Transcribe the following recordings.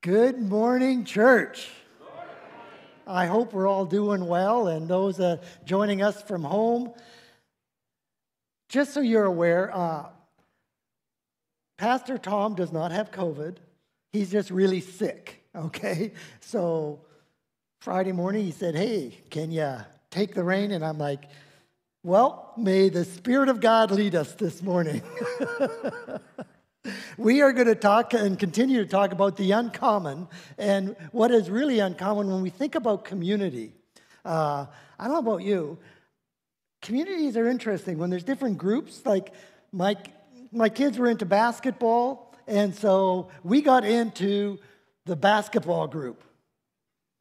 Good morning, church. I hope we're all doing well, and those uh, joining us from home. Just so you're aware, uh, Pastor Tom does not have COVID. He's just really sick, okay? So Friday morning, he said, Hey, can you take the reign? And I'm like, Well, may the Spirit of God lead us this morning. We are going to talk and continue to talk about the uncommon and what is really uncommon when we think about community. Uh, I don't know about you. Communities are interesting when there's different groups. Like my, my kids were into basketball, and so we got into the basketball group.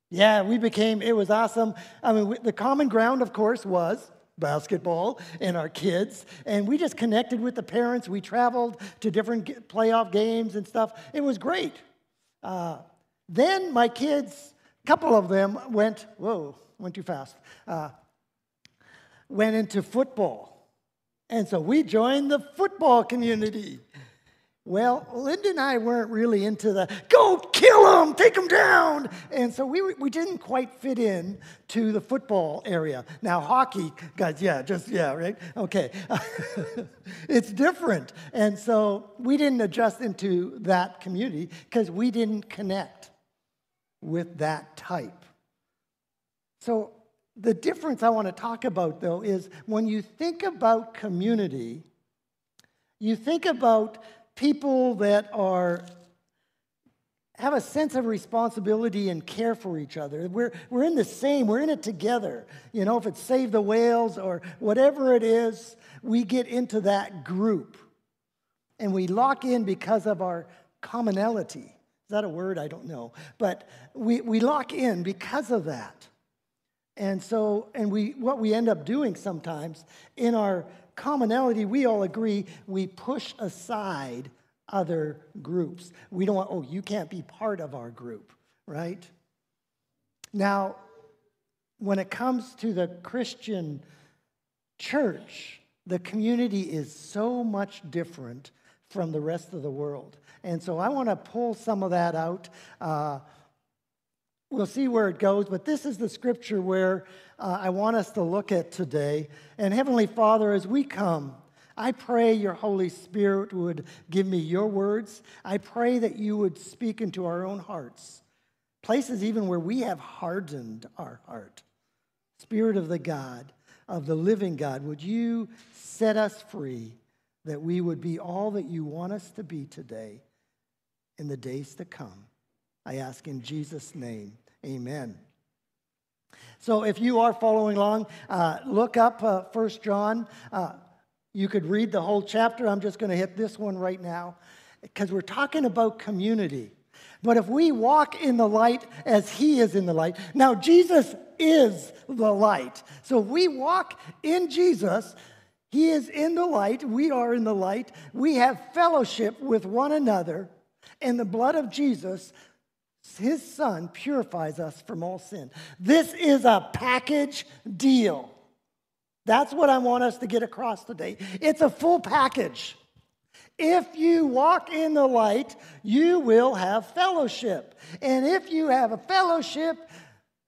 Yeah, we became, it was awesome. I mean, the common ground, of course, was basketball and our kids. And we just connected with the parents. We traveled to different playoff games and stuff. It was great. Uh, then my kids, a couple of them went, whoa, went too fast, uh, went into football. And so we joined the football community. Well, Linda and I weren't really into the go kill them, take them down. And so we, we didn't quite fit in to the football area. Now, hockey, guys, yeah, just, yeah, right? Okay. it's different. And so we didn't adjust into that community because we didn't connect with that type. So the difference I want to talk about, though, is when you think about community, you think about people that are have a sense of responsibility and care for each other. We're, we're in the same, we're in it together. You know, if it's Save the Whales or whatever it is, we get into that group and we lock in because of our commonality. Is that a word? I don't know. But we, we lock in because of that. And so, and we, what we end up doing sometimes in our commonality, we all agree we push aside other groups. We don't want, oh, you can't be part of our group, right? Now, when it comes to the Christian church, the community is so much different from the rest of the world. And so I want to pull some of that out. Uh, we'll see where it goes, but this is the scripture where uh, I want us to look at today. And Heavenly Father, as we come, I pray your Holy Spirit would give me your words. I pray that you would speak into our own hearts, places even where we have hardened our heart. Spirit of the God, of the living God, would you set us free that we would be all that you want us to be today in the days to come? I ask in Jesus' name, amen. So if you are following along, uh, look up uh, 1 John. Uh, you could read the whole chapter. I'm just going to hit this one right now because we're talking about community. But if we walk in the light as he is in the light, now Jesus is the light. So we walk in Jesus, he is in the light, we are in the light, we have fellowship with one another, and the blood of Jesus his son purifies us from all sin. This is a package deal. That's what I want us to get across today. It's a full package. If you walk in the light, you will have fellowship. And if you have a fellowship,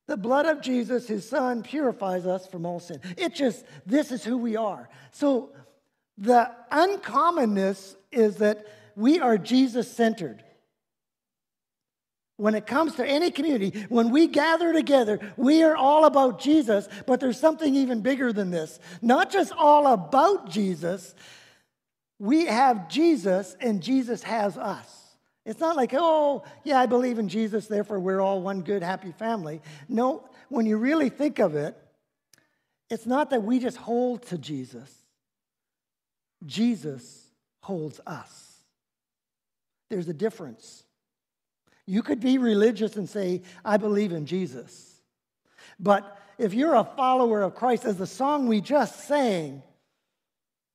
the blood of Jesus, his son, purifies us from all sin. It just, this is who we are. So the uncommonness is that we are Jesus centered. When it comes to any community, when we gather together, we are all about Jesus, but there's something even bigger than this. Not just all about Jesus, we have Jesus and Jesus has us. It's not like, oh, yeah, I believe in Jesus, therefore we're all one good, happy family. No, when you really think of it, it's not that we just hold to Jesus, Jesus holds us. There's a difference. You could be religious and say, I believe in Jesus. But if you're a follower of Christ, as the song we just sang,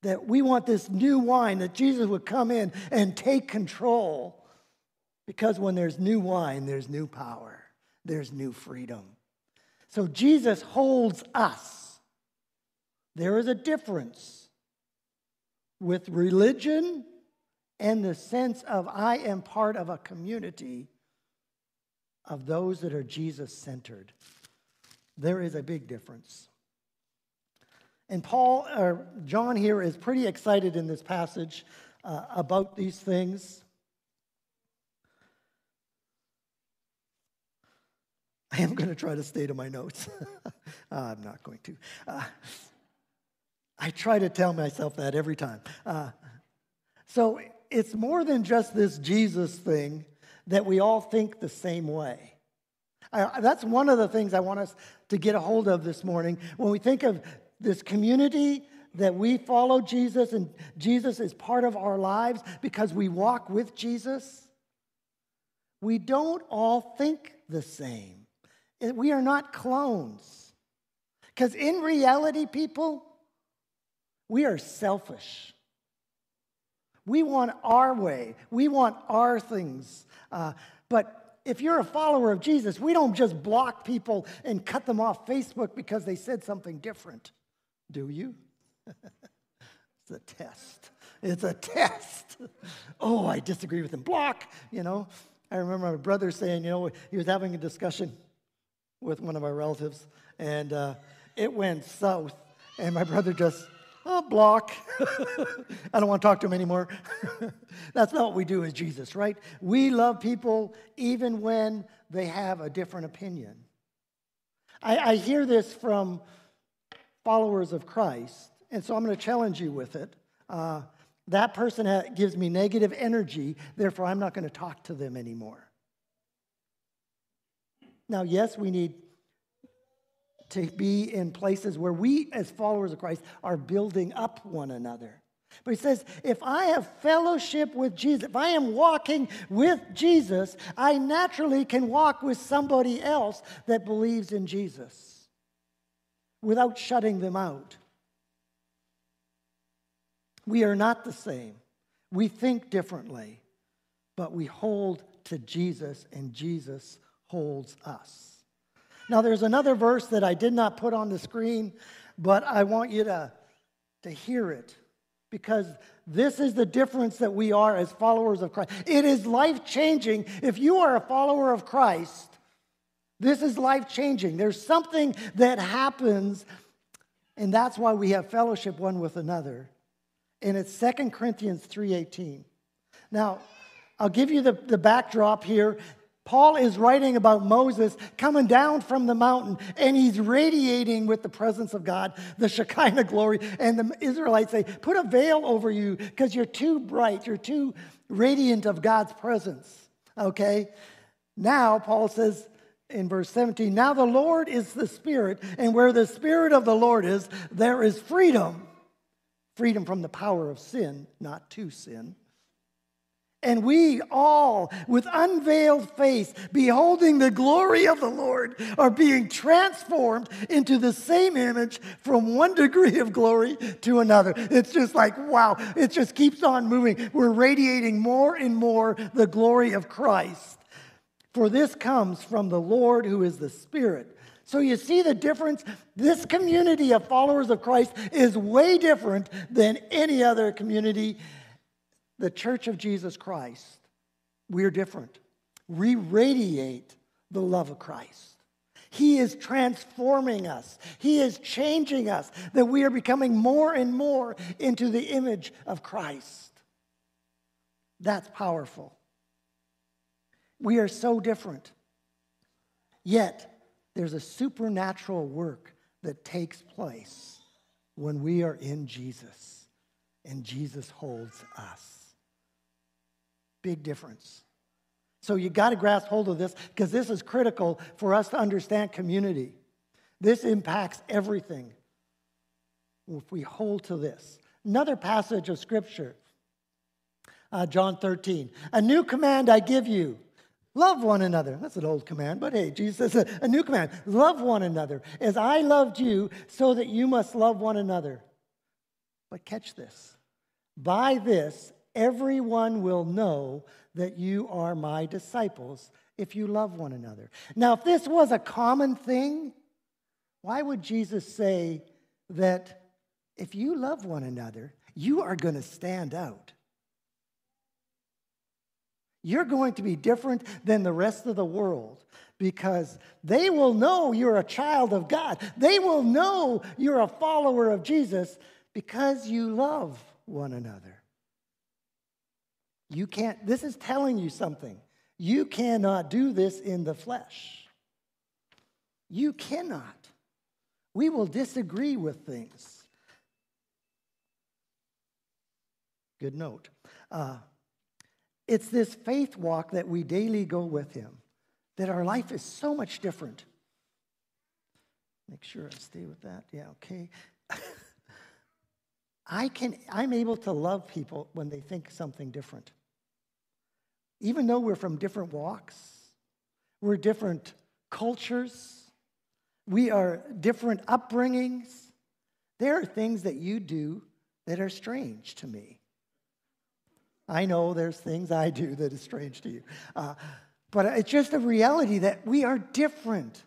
that we want this new wine, that Jesus would come in and take control. Because when there's new wine, there's new power, there's new freedom. So Jesus holds us. There is a difference with religion and the sense of I am part of a community of those that are Jesus centered. There is a big difference. And Paul, or John here, is pretty excited in this passage uh, about these things. I am going to try to stay to my notes. uh, I'm not going to. Uh, I try to tell myself that every time. Uh, so it's more than just this Jesus thing that we all think the same way. I, that's one of the things I want us to get a hold of this morning. When we think of this community that we follow Jesus and Jesus is part of our lives because we walk with Jesus, we don't all think the same. Eh, we are not clones. Because in reality, people, we are selfish. We want our way, we want our things. Uh, but if you're a follower of Jesus, we don't just block people and cut them off Facebook because they said something different, do you? it's a test. It's a test. Oh, I disagree with him. Block, you know. I remember my brother saying, you know, he was having a discussion with one of our relatives, and uh, it went south. And my brother just oh, block. I don't want to talk to him anymore. That's not what we do as Jesus, right? We love people even when they have a different opinion. I, I hear this from followers of Christ, and so I'm going to challenge you with it. Uh, that person ha- gives me negative energy, therefore, I'm not going to talk to them anymore. Now, yes, we need to be in places where we, as followers of Christ, are building up one another. But he says, if I have fellowship with Jesus, if I am walking with Jesus, I naturally can walk with somebody else that believes in Jesus without shutting them out. We are not the same. We think differently, but we hold to Jesus, and Jesus holds us. Now, there's another verse that I did not put on the screen, but I want you to, to hear it because this is the difference that we are as followers of Christ. It is life changing. If you are a follower of Christ, this is life changing. There's something that happens, and that's why we have fellowship one with another. And it's 2 Corinthians 3:18. Now, I'll give you the, the backdrop here. Paul is writing about Moses coming down from the mountain and he's radiating with the presence of God, the Shekinah glory. And the Israelites say, Put a veil over you because you're too bright, you're too radiant of God's presence. Okay? Now, Paul says in verse 17, Now the Lord is the Spirit, and where the Spirit of the Lord is, there is freedom. Freedom from the power of sin, not to sin. And we all, with unveiled face, beholding the glory of the Lord, are being transformed into the same image from one degree of glory to another. It's just like, wow, it just keeps on moving. We're radiating more and more the glory of Christ. For this comes from the Lord who is the Spirit. So you see the difference? This community of followers of Christ is way different than any other community the church of Jesus Christ, we're different. We radiate the love of Christ. He is transforming us. He is changing us, that we are becoming more and more into the image of Christ. That's powerful. We are so different. Yet, there's a supernatural work that takes place when we are in Jesus, and Jesus holds us. Big difference. So you got to grasp hold of this because this is critical for us to understand community. This impacts everything if we hold to this. Another passage of scripture, uh, John 13. A new command I give you love one another. That's an old command, but hey, Jesus says a, a new command love one another as I loved you, so that you must love one another. But catch this by this, everyone will know that you are my disciples if you love one another. Now, if this was a common thing, why would Jesus say that if you love one another, you are going to stand out? You're going to be different than the rest of the world because they will know you're a child of God. They will know you're a follower of Jesus because you love one another. You can't, this is telling you something. You cannot do this in the flesh. You cannot. We will disagree with things. Good note. Uh, it's this faith walk that we daily go with Him, that our life is so much different. Make sure I stay with that. Yeah, okay. I can, I'm able to love people when they think something different. Even though we're from different walks, we're different cultures, we are different upbringings. There are things that you do that are strange to me. I know there's things I do that is strange to you. Uh, but it's just a reality that we are different,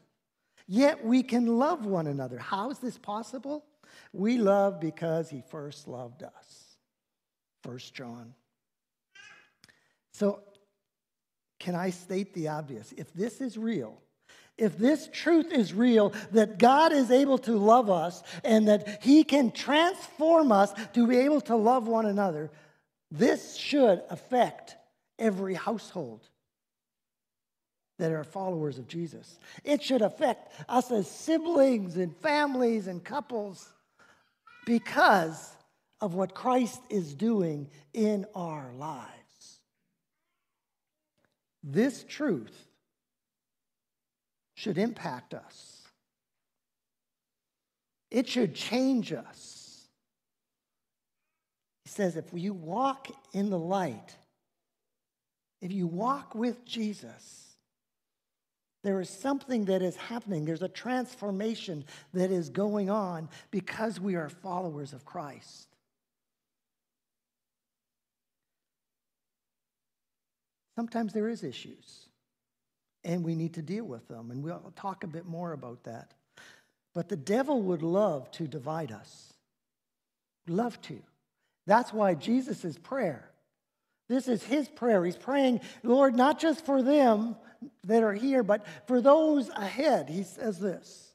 yet we can love one another. How is this possible? We love because he first loved us. First John. So, can I state the obvious? If this is real, if this truth is real, that God is able to love us and that He can transform us to be able to love one another, this should affect every household that are followers of Jesus. It should affect us as siblings and families and couples because of what Christ is doing in our lives. This truth should impact us. It should change us. He says, if you walk in the light, if you walk with Jesus, there is something that is happening. There's a transformation that is going on because we are followers of Christ. Sometimes there is issues and we need to deal with them. And we'll talk a bit more about that. But the devil would love to divide us. Love to. That's why Jesus' prayer. This is his prayer. He's praying, Lord, not just for them that are here, but for those ahead. He says this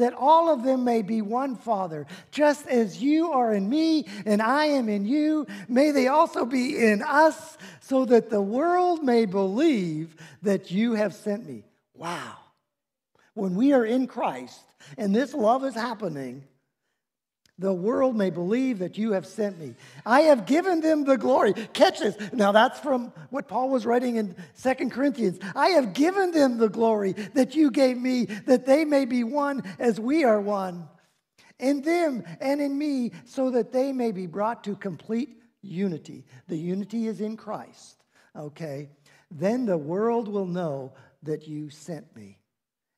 that all of them may be one Father, just as you are in me and I am in you. May they also be in us, so that the world may believe that you have sent me. Wow. When we are in Christ and this love is happening, the world may believe that you have sent me. I have given them the glory. Catch this. Now, that's from what Paul was writing in Second Corinthians. I have given them the glory that you gave me, that they may be one as we are one. In them and in me, so that they may be brought to complete unity. The unity is in Christ, okay? Then the world will know that you sent me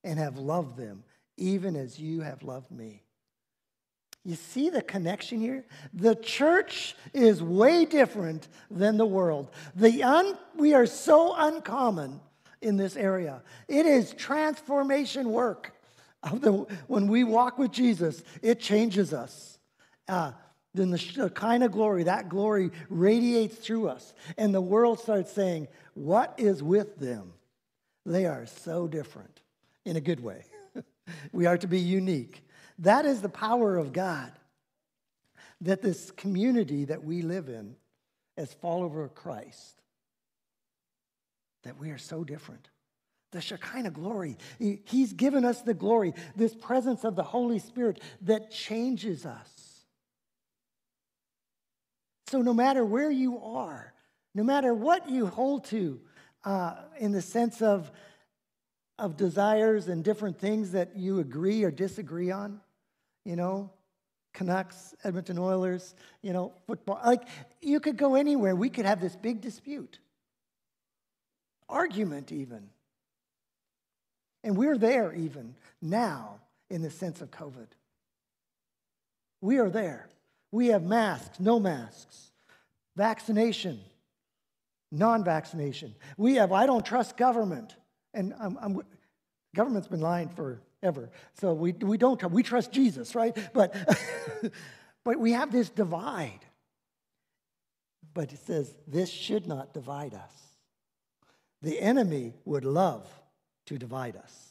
and have loved them, even as you have loved me. You see the connection here? The church is way different than the world. The un, we are so uncommon in this area. It is transformation work. Of the, when we walk with Jesus, it changes us. Uh, then the Shekinah glory, that glory radiates through us. And the world starts saying, What is with them? They are so different in a good way. we are to be unique. That is the power of God. That this community that we live in as followers of Christ, that we are so different. The Shekinah glory, He's given us the glory, this presence of the Holy Spirit that changes us. So, no matter where you are, no matter what you hold to uh, in the sense of of desires and different things that you agree or disagree on, you know, Canucks, Edmonton Oilers, you know, football. Like, you could go anywhere. We could have this big dispute, argument, even. And we're there even now in the sense of COVID. We are there. We have masks, no masks, vaccination, non vaccination. We have, I don't trust government. And I'm, I'm, government's been lying forever. So we, we don't, we trust Jesus, right? But, but we have this divide. But it says this should not divide us. The enemy would love to divide us.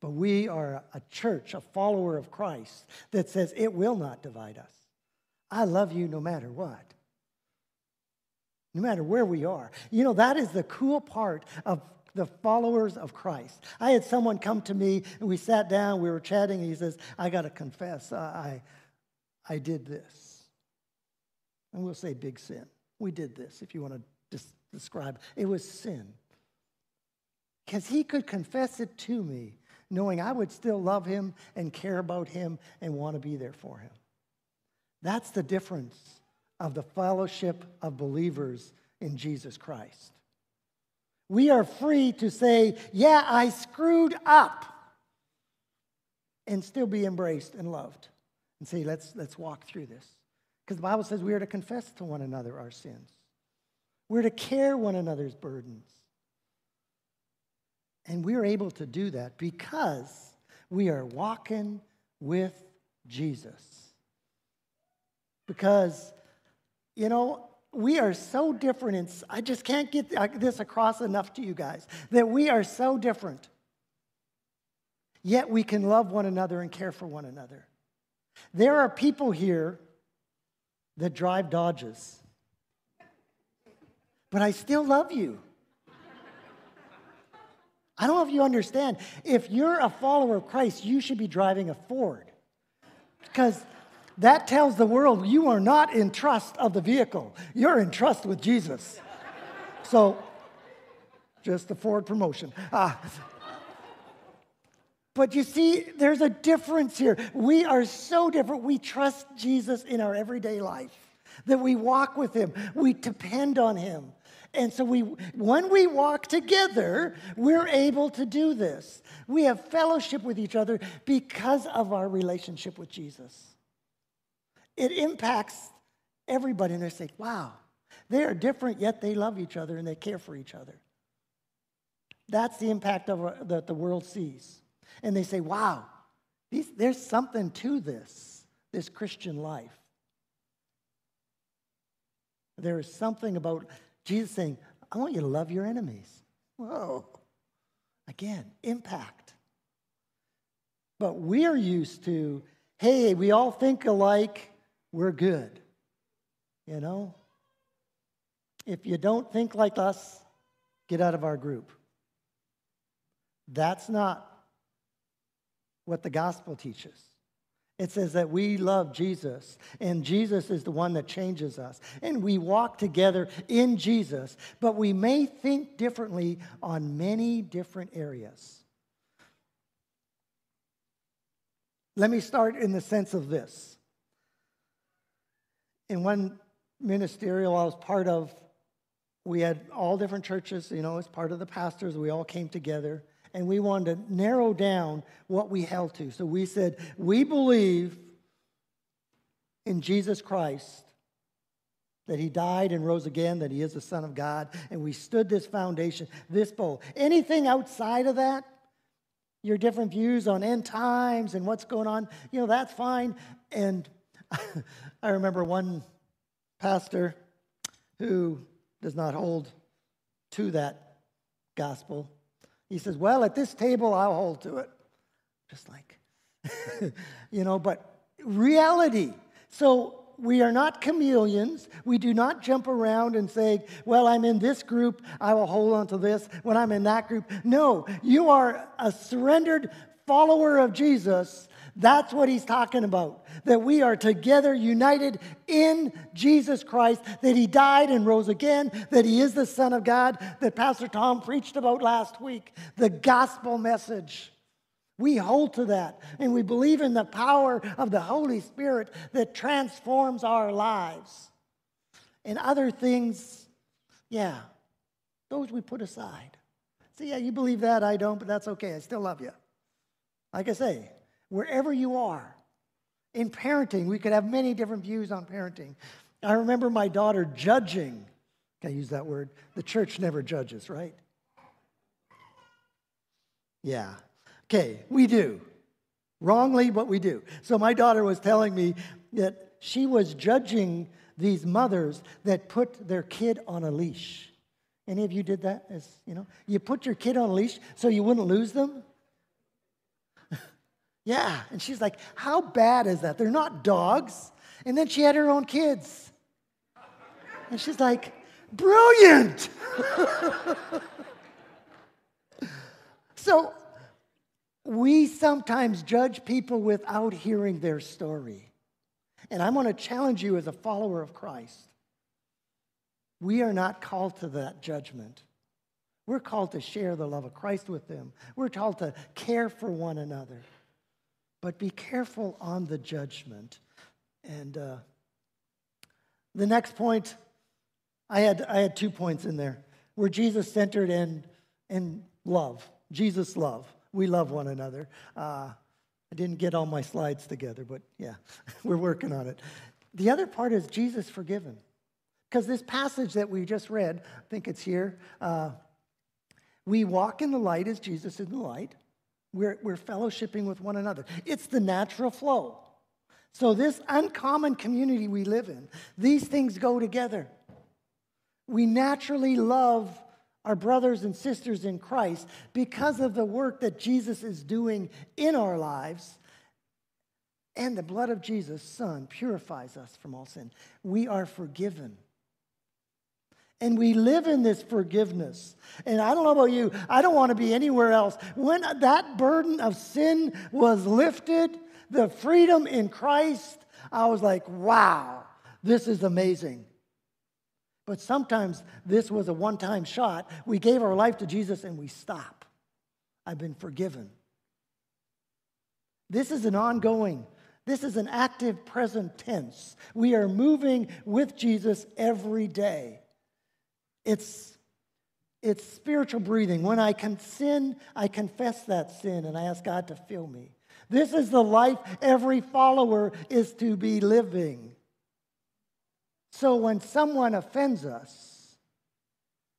But we are a church, a follower of Christ, that says it will not divide us. I love you no matter what, no matter where we are. You know, that is the cool part of the followers of Christ. I had someone come to me and we sat down, we were chatting, and he says, I got to confess, I, I did this. And we'll say big sin. We did this, if you want to describe. It was sin. Because he could confess it to me, knowing I would still love him and care about him and want to be there for him. That's the difference of the fellowship of believers in Jesus Christ. We are free to say, Yeah, I screwed up, and still be embraced and loved. And say, Let's, let's walk through this. Because the Bible says we are to confess to one another our sins, we're to care one another's burdens. And we're able to do that because we are walking with Jesus. Because, you know, we are so different. And I just can't get uh, this across enough to you guys that we are so different. Yet we can love one another and care for one another. There are people here that drive Dodges, but I still love you. I don't know if you understand. If you're a follower of Christ, you should be driving a Ford because that tells the world you are not in trust of the vehicle. You're in trust with Jesus. So, just the Ford promotion. Ah. But you see, there's a difference here. We are so different. We trust Jesus in our everyday life, that we walk with him, we depend on him. And so we when we walk together, we're able to do this. We have fellowship with each other because of our relationship with Jesus it impacts everybody. And they say, wow, they are different, yet they love each other and they care for each other. That's the impact of, uh, that the world sees. And they say, wow, these, there's something to this, this Christian life. There is something about Jesus saying, I want you to love your enemies. Whoa. Again, impact. But we're used to, hey, we all think alike we're good. You know? If you don't think like us, get out of our group. That's not what the gospel teaches. It says that we love Jesus, and Jesus is the one that changes us. And we walk together in Jesus, but we may think differently on many different areas. Let me start in the sense of this in one ministerial I was part of, we had all different churches, you know, as part of the pastors, we all came together and we wanted to narrow down what we held to. So we said, we believe in Jesus Christ, that he died and rose again, that he is the Son of God, and we stood this foundation, this bowl. Anything outside of that, your different views on end times and what's going on, you know, that's fine. And I remember one pastor who does not hold to that gospel. He says, Well, at this table, I'll hold to it. Just like, you know, but reality. So we are not chameleons. We do not jump around and say, Well, I'm in this group, I will hold on to this when I'm in that group. No, you are a surrendered follower of Jesus that's what he's talking about. That we are together, united in Jesus Christ, that he died and rose again, that he is the Son of God, that Pastor Tom preached about last week, the gospel message. We hold to that, and we believe in the power of the Holy Spirit that transforms our lives. And other things, yeah, those we put aside. See, yeah, you believe that, I don't, but that's okay. I still love you. Like I say, wherever you are. In parenting, we could have many different views on parenting. I remember my daughter judging. Can I use that word? The church never judges, right? Yeah. Okay, we do. Wrongly, but we do. So my daughter was telling me that she was judging these mothers that put their kid on a leash. Any of you did that? As you know, you put your kid on a leash so you wouldn't lose them. Yeah, and she's like, "How bad is that? They're not dogs." And then she had her own kids, and she's like, "Brilliant." so we sometimes judge people without hearing their story. And I'm going to challenge you as a follower of Christ. We are not called to that judgment. We're called to share the love of Christ with them. We're called to care for one another. But be careful on the judgment. And uh, the next point, I had, I had two points in there where Jesus centered in, in love, Jesus' love. We love one another. Uh, I didn't get all my slides together, but yeah, we're working on it. The other part is Jesus forgiven. Because this passage that we just read, I think it's here, uh, we walk in the light as Jesus is in the light. We're, we're fellowshipping with one another. It's the natural flow. So, this uncommon community we live in, these things go together. We naturally love our brothers and sisters in Christ because of the work that Jesus is doing in our lives. And the blood of Jesus, Son, purifies us from all sin. We are forgiven. And we live in this forgiveness. And I don't know about you, I don't want to be anywhere else. When that burden of sin was lifted, the freedom in Christ, I was like, wow, this is amazing. But sometimes this was a one time shot. We gave our life to Jesus and we stop. I've been forgiven. This is an ongoing, this is an active present tense. We are moving with Jesus every day. It's, it's spiritual breathing. When I can sin, I confess that sin and I ask God to fill me. This is the life every follower is to be living. So when someone offends us,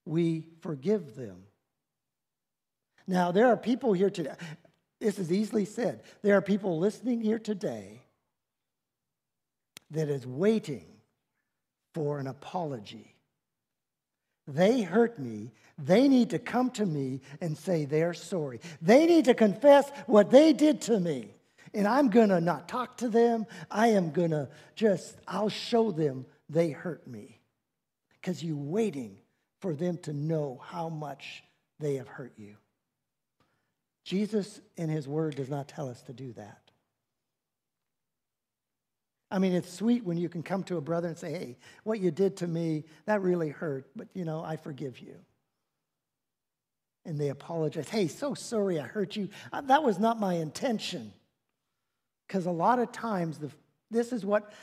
we forgive them. Now, there are people here today, this is easily said. There are people listening here today that is waiting for an apology. They hurt me. They need to come to me and say they're sorry. They need to confess what they did to me. And I'm going to not talk to them. I am going to just, I'll show them they hurt me. Because you're waiting for them to know how much they have hurt you. Jesus, in his word, does not tell us to do that. I mean, it's sweet when you can come to a brother and say, hey, what you did to me, that really hurt, but you know, I forgive you. And they apologize. Hey, so sorry I hurt you. Uh, that was not my intention. Because a lot of times, the, this is what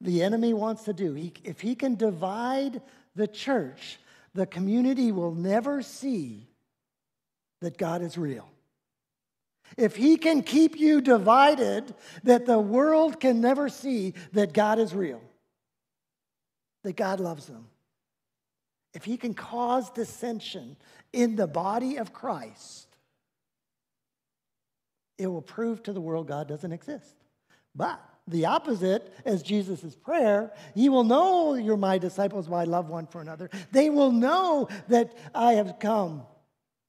the enemy wants to do. He, if he can divide the church, the community will never see that God is real. If he can keep you divided, that the world can never see that God is real, that God loves them. If he can cause dissension in the body of Christ, it will prove to the world God doesn't exist. But the opposite as Jesus' prayer. Ye will know you're my disciples by love one for another. They will know that I have come,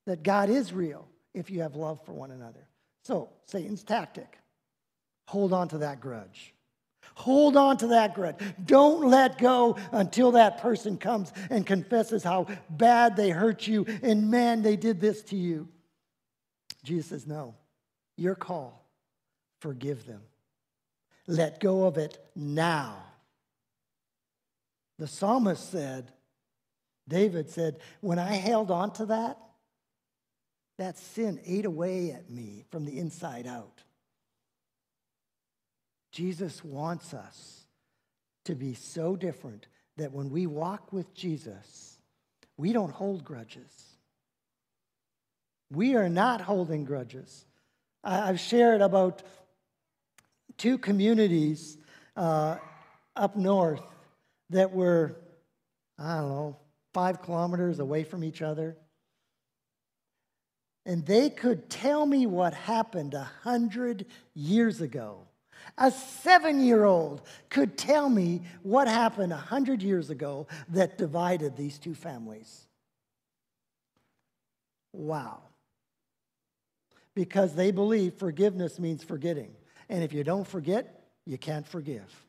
that God is real if you have love for one another. So, Satan's tactic hold on to that grudge. Hold on to that grudge. Don't let go until that person comes and confesses how bad they hurt you and man, they did this to you. Jesus says, No, your call, forgive them. Let go of it now. The psalmist said, David said, when I held on to that, that sin ate away at me from the inside out. Jesus wants us to be so different that when we walk with Jesus, we don't hold grudges. We are not holding grudges. I've shared about two communities uh, up north that were, I don't know, five kilometers away from each other. And they could tell me what happened a hundred years ago. A seven year old could tell me what happened a hundred years ago that divided these two families. Wow. Because they believe forgiveness means forgetting. And if you don't forget, you can't forgive.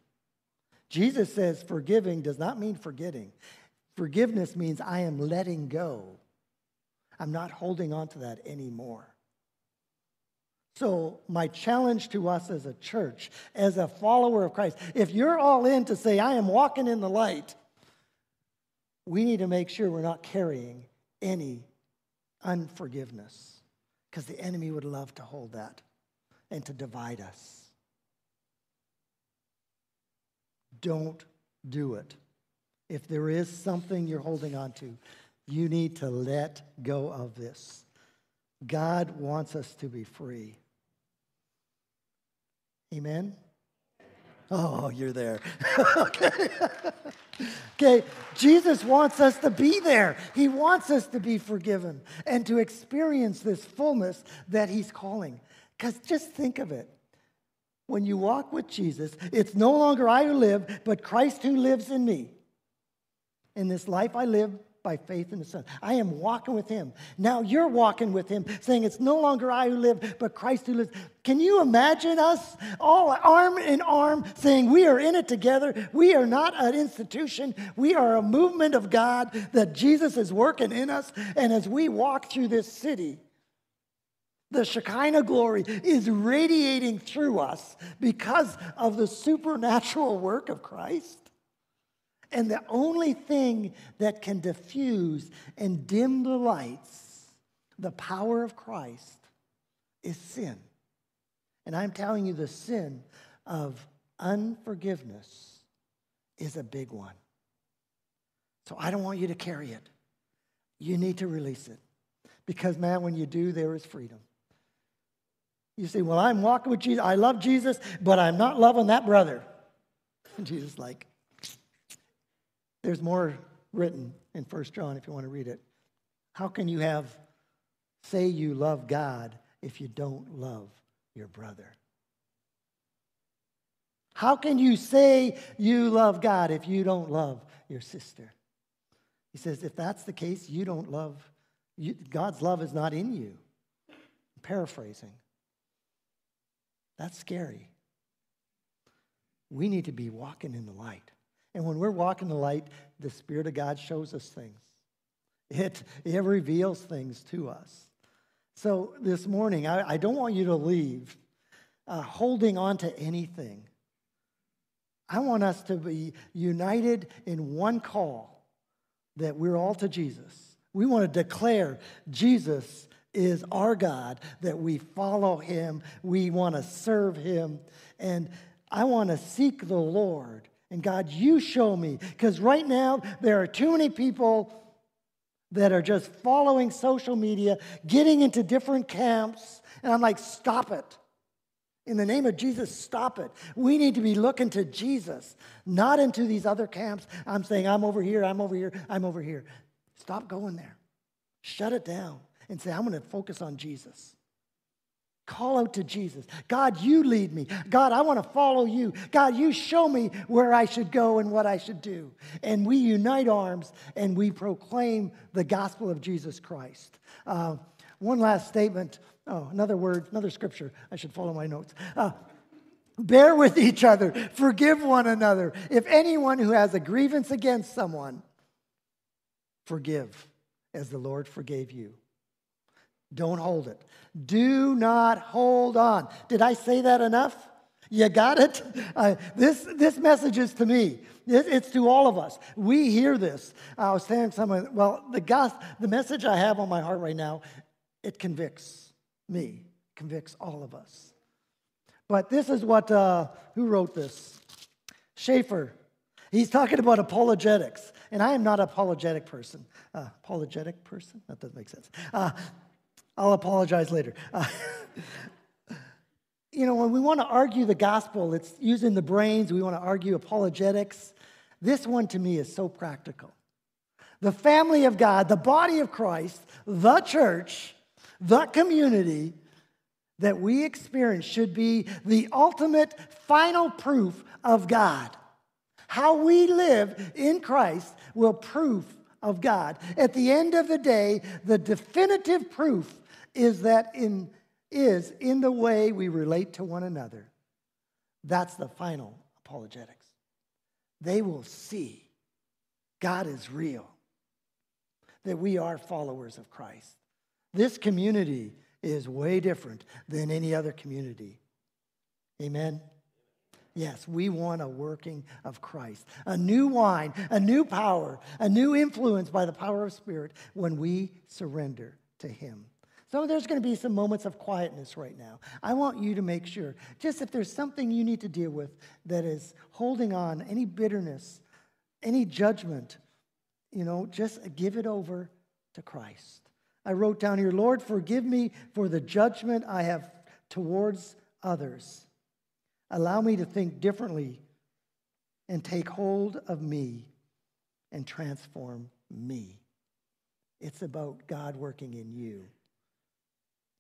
Jesus says forgiving does not mean forgetting. Forgiveness means I am letting go. I'm not holding on to that anymore. So, my challenge to us as a church, as a follower of Christ, if you're all in to say, I am walking in the light, we need to make sure we're not carrying any unforgiveness because the enemy would love to hold that and to divide us. Don't do it. If there is something you're holding on to, you need to let go of this. God wants us to be free. Amen? Oh, you're there. okay. okay, Jesus wants us to be there. He wants us to be forgiven and to experience this fullness that He's calling. Because just think of it. When you walk with Jesus, it's no longer I who live, but Christ who lives in me. In this life I live, by faith in the Son. I am walking with Him. Now you're walking with Him, saying, It's no longer I who live, but Christ who lives. Can you imagine us all arm in arm saying, We are in it together? We are not an institution. We are a movement of God that Jesus is working in us. And as we walk through this city, the Shekinah glory is radiating through us because of the supernatural work of Christ. And the only thing that can diffuse and dim the lights, the power of Christ, is sin. And I'm telling you, the sin of unforgiveness is a big one. So I don't want you to carry it. You need to release it. Because, man, when you do, there is freedom. You say, Well, I'm walking with Jesus. I love Jesus, but I'm not loving that brother. And Jesus, like, there's more written in First John if you want to read it. How can you have say you love God if you don't love your brother? How can you say you love God if you don't love your sister? He says, if that's the case, you don't love, you, God's love is not in you. I'm paraphrasing. That's scary. We need to be walking in the light. And when we're walking the light, the Spirit of God shows us things. It, it reveals things to us. So this morning, I, I don't want you to leave uh, holding on to anything. I want us to be united in one call that we're all to Jesus. We want to declare Jesus is our God, that we follow him, we want to serve him, and I want to seek the Lord and God, you show me. Because right now, there are too many people that are just following social media, getting into different camps. And I'm like, stop it. In the name of Jesus, stop it. We need to be looking to Jesus, not into these other camps. I'm saying, I'm over here, I'm over here, I'm over here. Stop going there. Shut it down and say, I'm going to focus on Jesus. Call out to Jesus. God, you lead me. God, I want to follow you. God, you show me where I should go and what I should do. And we unite arms and we proclaim the gospel of Jesus Christ. Uh, one last statement. Oh, another word, another scripture. I should follow my notes. Uh, bear with each other, forgive one another. If anyone who has a grievance against someone, forgive as the Lord forgave you. Don't hold it. Do not hold on. Did I say that enough? You got it? Uh, this, this message is to me. It, it's to all of us. We hear this. I was saying someone, well, the, gospel, the message I have on my heart right now, it convicts me, convicts all of us. But this is what, uh, who wrote this? Schaeffer. He's talking about apologetics. And I am not an apologetic person. Uh, apologetic person? That doesn't make sense. I'll apologize later. Uh, you know, when we want to argue the gospel, it's using the brains, we want to argue apologetics. This one to me is so practical. The family of God, the body of Christ, the church, the community that we experience should be the ultimate final proof of God. How we live in Christ will prove of God. At the end of the day, the definitive proof is that in is in the way we relate to one another. That's the final apologetics. They will see God is real, that we are followers of Christ. This community is way different than any other community. Amen. Yes, we want a working of Christ, a new wine, a new power, a new influence by the power of Spirit when we surrender to Him. So there's going to be some moments of quietness right now. I want you to make sure, just if there's something you need to deal with that is holding on, any bitterness, any judgment, you know, just give it over to Christ. I wrote down here, Lord, forgive me for the judgment I have towards others. Allow me to think differently and take hold of me and transform me. It's about God working in you.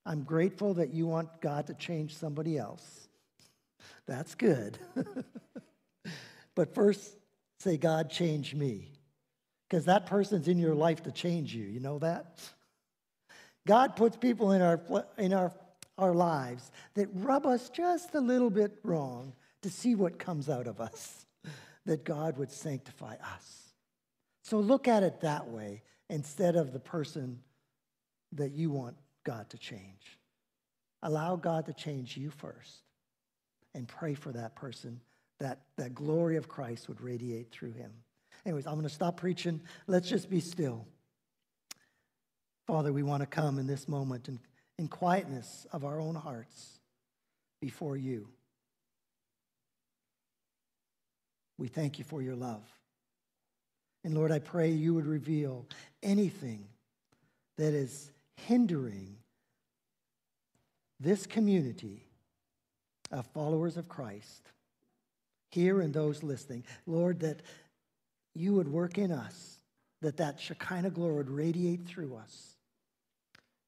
I'm grateful that you want God to change somebody else. That's good. but first, say, God, change me. Because that person's in your life to change you. You know that? God puts people in our, in our, our lives that rub us just a little bit wrong to see what comes out of us, that God would sanctify us. So look at it that way instead of the person that you want God to change. Allow God to change you first and pray for that person that that glory of Christ would radiate through him. Anyways, I'm going to stop preaching. Let's just be still. Father, we want to come in this moment in, in quietness of our own hearts before you. We thank you for your love. And Lord, I pray you would reveal anything that is hindering this community of followers of Christ here and those listening. Lord, that you would work in us, that that Shekinah glory would radiate through us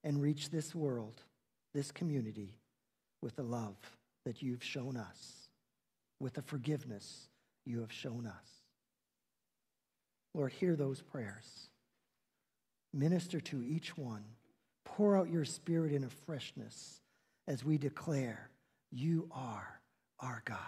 and reach this world, this community, with the love that you've shown us, with the forgiveness you have shown us. Lord, hear those prayers. Minister to each one. Pour out your spirit in a freshness as we declare, You are our God.